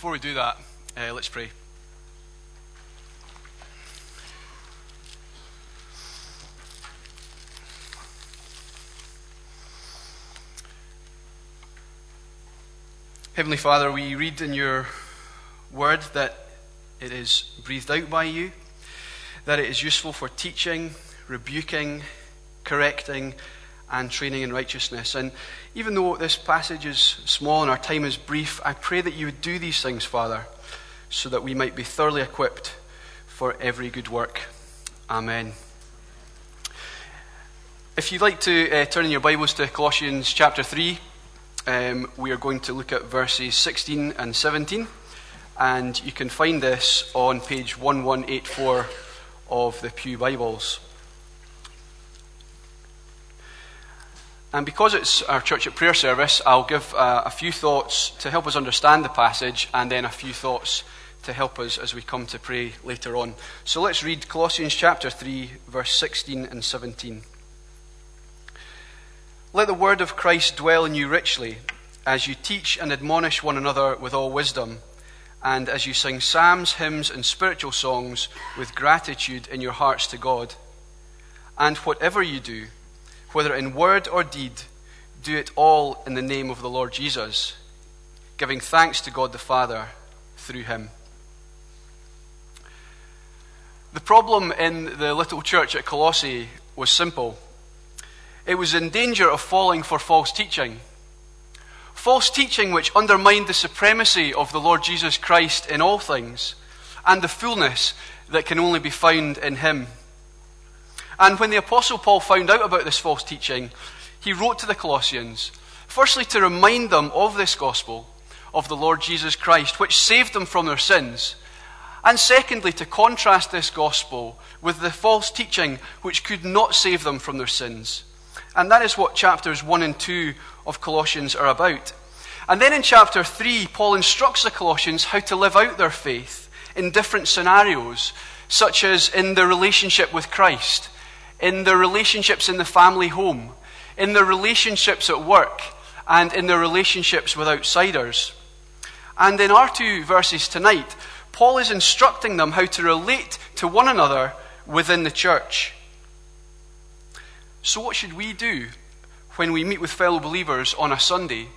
before we do that, uh, let's pray. Heavenly Father, we read in your word that it is breathed out by you, that it is useful for teaching, rebuking, correcting, and training in righteousness. And even though this passage is small and our time is brief, I pray that you would do these things, Father, so that we might be thoroughly equipped for every good work. Amen. If you'd like to uh, turn in your Bibles to Colossians chapter 3, um, we are going to look at verses 16 and 17. And you can find this on page 1184 of the Pew Bibles. And because it's our church at prayer service, I'll give uh, a few thoughts to help us understand the passage and then a few thoughts to help us as we come to pray later on. So let's read Colossians chapter 3, verse 16 and 17. Let the word of Christ dwell in you richly as you teach and admonish one another with all wisdom, and as you sing psalms, hymns, and spiritual songs with gratitude in your hearts to God. And whatever you do, whether in word or deed, do it all in the name of the Lord Jesus, giving thanks to God the Father through him. The problem in the little church at Colossae was simple. It was in danger of falling for false teaching. False teaching which undermined the supremacy of the Lord Jesus Christ in all things and the fullness that can only be found in him. And when the Apostle Paul found out about this false teaching, he wrote to the Colossians, firstly to remind them of this gospel of the Lord Jesus Christ, which saved them from their sins, and secondly to contrast this gospel with the false teaching which could not save them from their sins. And that is what chapters 1 and 2 of Colossians are about. And then in chapter 3, Paul instructs the Colossians how to live out their faith in different scenarios, such as in their relationship with Christ in their relationships in the family home, in their relationships at work, and in their relationships with outsiders. And in our two verses tonight, Paul is instructing them how to relate to one another within the church. So, what should we do when we meet with fellow believers on a Sunday,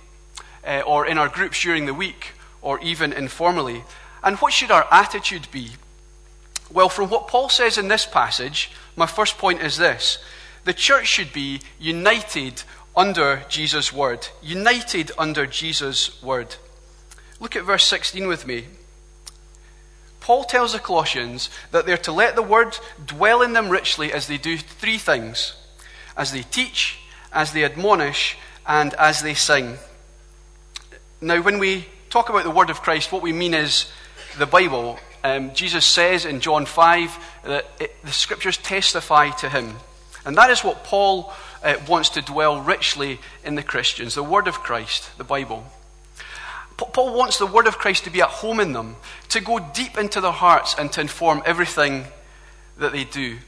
uh, or in our groups during the week, or even informally? And what should our attitude be? Well, from what Paul says in this passage, my first point is this the church should be united under Jesus' word. United under Jesus' word. Look at verse 16 with me. Paul tells the Colossians that they're to let the word dwell in them richly as they do three things as they teach, as they admonish, and as they sing. Now, when we talk about the word of Christ, what we mean is the Bible. Um, Jesus says in John 5 that it, the scriptures testify to him. And that is what Paul uh, wants to dwell richly in the Christians the Word of Christ, the Bible. Paul wants the Word of Christ to be at home in them, to go deep into their hearts and to inform everything that they do.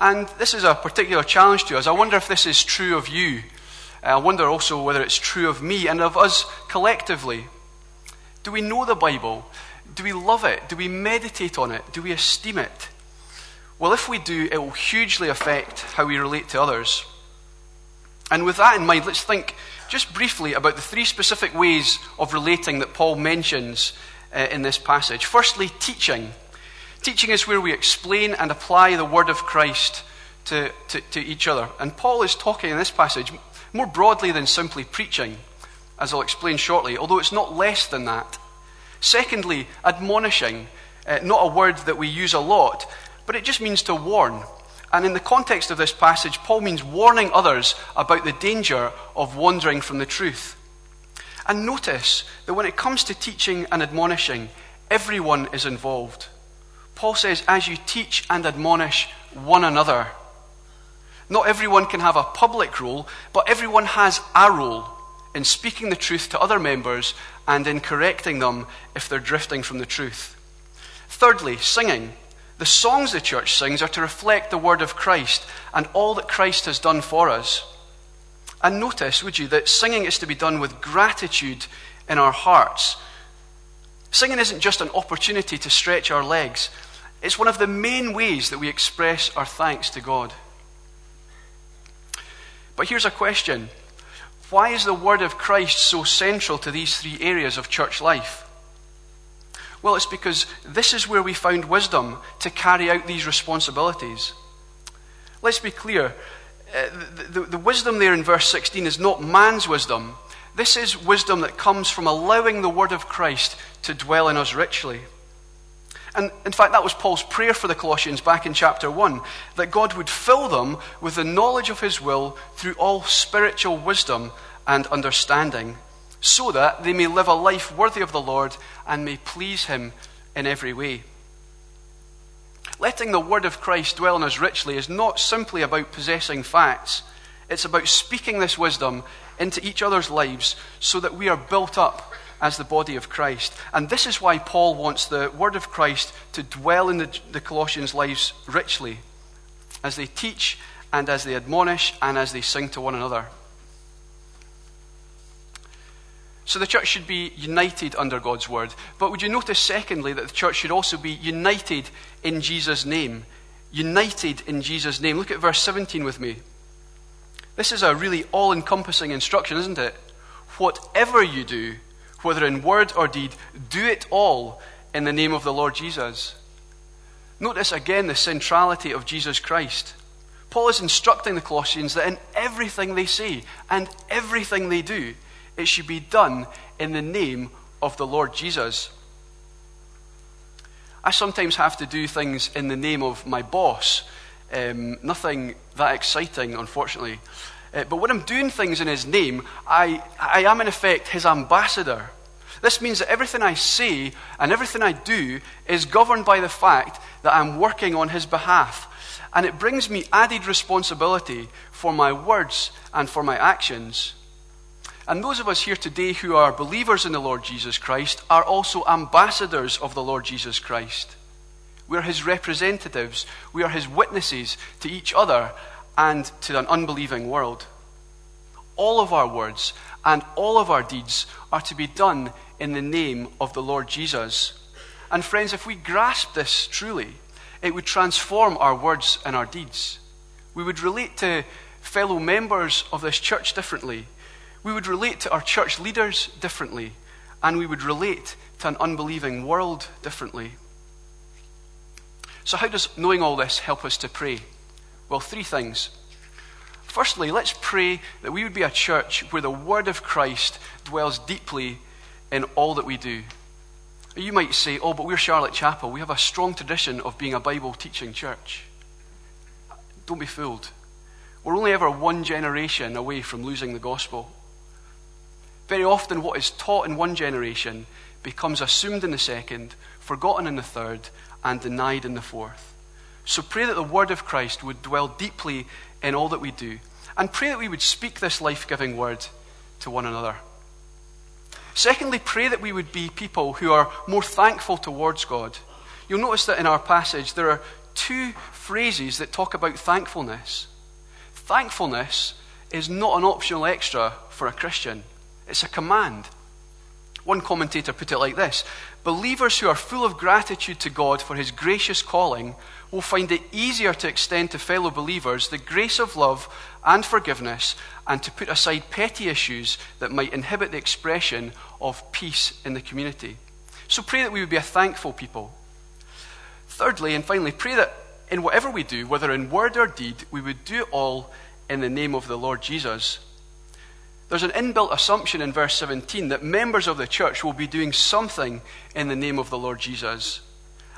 And this is a particular challenge to us. I wonder if this is true of you. I wonder also whether it's true of me and of us collectively. Do we know the Bible? Do we love it? Do we meditate on it? Do we esteem it? Well, if we do, it will hugely affect how we relate to others. And with that in mind, let's think just briefly about the three specific ways of relating that Paul mentions uh, in this passage. Firstly, teaching. Teaching is where we explain and apply the word of Christ to, to, to each other. And Paul is talking in this passage more broadly than simply preaching, as I'll explain shortly, although it's not less than that. Secondly, admonishing, uh, not a word that we use a lot, but it just means to warn. And in the context of this passage, Paul means warning others about the danger of wandering from the truth. And notice that when it comes to teaching and admonishing, everyone is involved. Paul says, as you teach and admonish one another. Not everyone can have a public role, but everyone has a role in speaking the truth to other members and in correcting them if they're drifting from the truth. Thirdly, singing. The songs the church sings are to reflect the word of Christ and all that Christ has done for us. And notice, would you, that singing is to be done with gratitude in our hearts. Singing isn't just an opportunity to stretch our legs, it's one of the main ways that we express our thanks to God. But here's a question Why is the word of Christ so central to these three areas of church life? Well, it's because this is where we found wisdom to carry out these responsibilities. Let's be clear uh, the, the, the wisdom there in verse 16 is not man's wisdom. This is wisdom that comes from allowing the word of Christ to dwell in us richly. And in fact, that was Paul's prayer for the Colossians back in chapter 1 that God would fill them with the knowledge of his will through all spiritual wisdom and understanding, so that they may live a life worthy of the Lord and may please him in every way. Letting the word of Christ dwell in us richly is not simply about possessing facts, it's about speaking this wisdom into each other's lives so that we are built up as the body of Christ. And this is why Paul wants the word of Christ to dwell in the, the Colossians' lives richly as they teach and as they admonish and as they sing to one another. So the church should be united under God's word. But would you notice, secondly, that the church should also be united in Jesus' name? United in Jesus' name. Look at verse 17 with me. This is a really all encompassing instruction, isn't it? Whatever you do, whether in word or deed, do it all in the name of the Lord Jesus. Notice again the centrality of Jesus Christ. Paul is instructing the Colossians that in everything they say and everything they do, it should be done in the name of the Lord Jesus. I sometimes have to do things in the name of my boss. Um, nothing that exciting, unfortunately. Uh, but when I'm doing things in his name, I, I am in effect his ambassador. This means that everything I say and everything I do is governed by the fact that I'm working on his behalf. And it brings me added responsibility for my words and for my actions. And those of us here today who are believers in the Lord Jesus Christ are also ambassadors of the Lord Jesus Christ. We are his representatives, we are his witnesses to each other and to an unbelieving world. All of our words and all of our deeds are to be done in the name of the Lord Jesus. And friends, if we grasp this truly, it would transform our words and our deeds. We would relate to fellow members of this church differently we would relate to our church leaders differently, and we would relate to an unbelieving world differently. So, how does knowing all this help us to pray? Well, three things. Firstly, let's pray that we would be a church where the word of Christ dwells deeply in all that we do. You might say, oh, but we're Charlotte Chapel. We have a strong tradition of being a Bible teaching church. Don't be fooled. We're only ever one generation away from losing the gospel. Very often, what is taught in one generation becomes assumed in the second, forgotten in the third, and denied in the fourth. So pray that the word of Christ would dwell deeply in all that we do, and pray that we would speak this life giving word to one another. Secondly, pray that we would be people who are more thankful towards God. You'll notice that in our passage there are two phrases that talk about thankfulness. Thankfulness is not an optional extra for a Christian. It's a command. One commentator put it like this Believers who are full of gratitude to God for his gracious calling will find it easier to extend to fellow believers the grace of love and forgiveness and to put aside petty issues that might inhibit the expression of peace in the community. So pray that we would be a thankful people. Thirdly, and finally, pray that in whatever we do, whether in word or deed, we would do it all in the name of the Lord Jesus. There's an inbuilt assumption in verse 17 that members of the church will be doing something in the name of the Lord Jesus.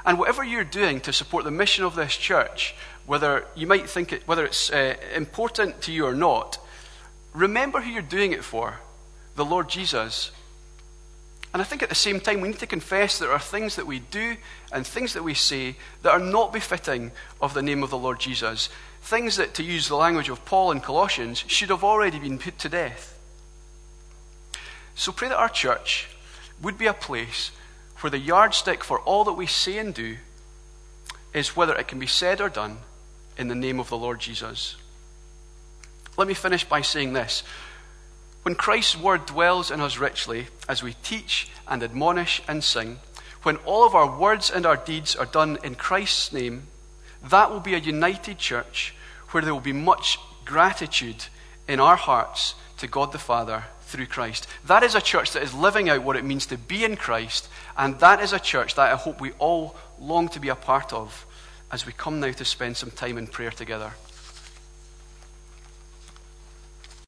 And whatever you're doing to support the mission of this church, whether you might think it, whether it's uh, important to you or not, remember who you're doing it for the Lord Jesus. And I think at the same time, we need to confess there are things that we do and things that we say that are not befitting of the name of the Lord Jesus. Things that, to use the language of Paul in Colossians, should have already been put to death. So pray that our church would be a place where the yardstick for all that we say and do is whether it can be said or done in the name of the Lord Jesus. Let me finish by saying this. When Christ's word dwells in us richly as we teach and admonish and sing, when all of our words and our deeds are done in Christ's name, that will be a united church where there will be much gratitude in our hearts to God the Father through Christ. That is a church that is living out what it means to be in Christ, and that is a church that I hope we all long to be a part of as we come now to spend some time in prayer together.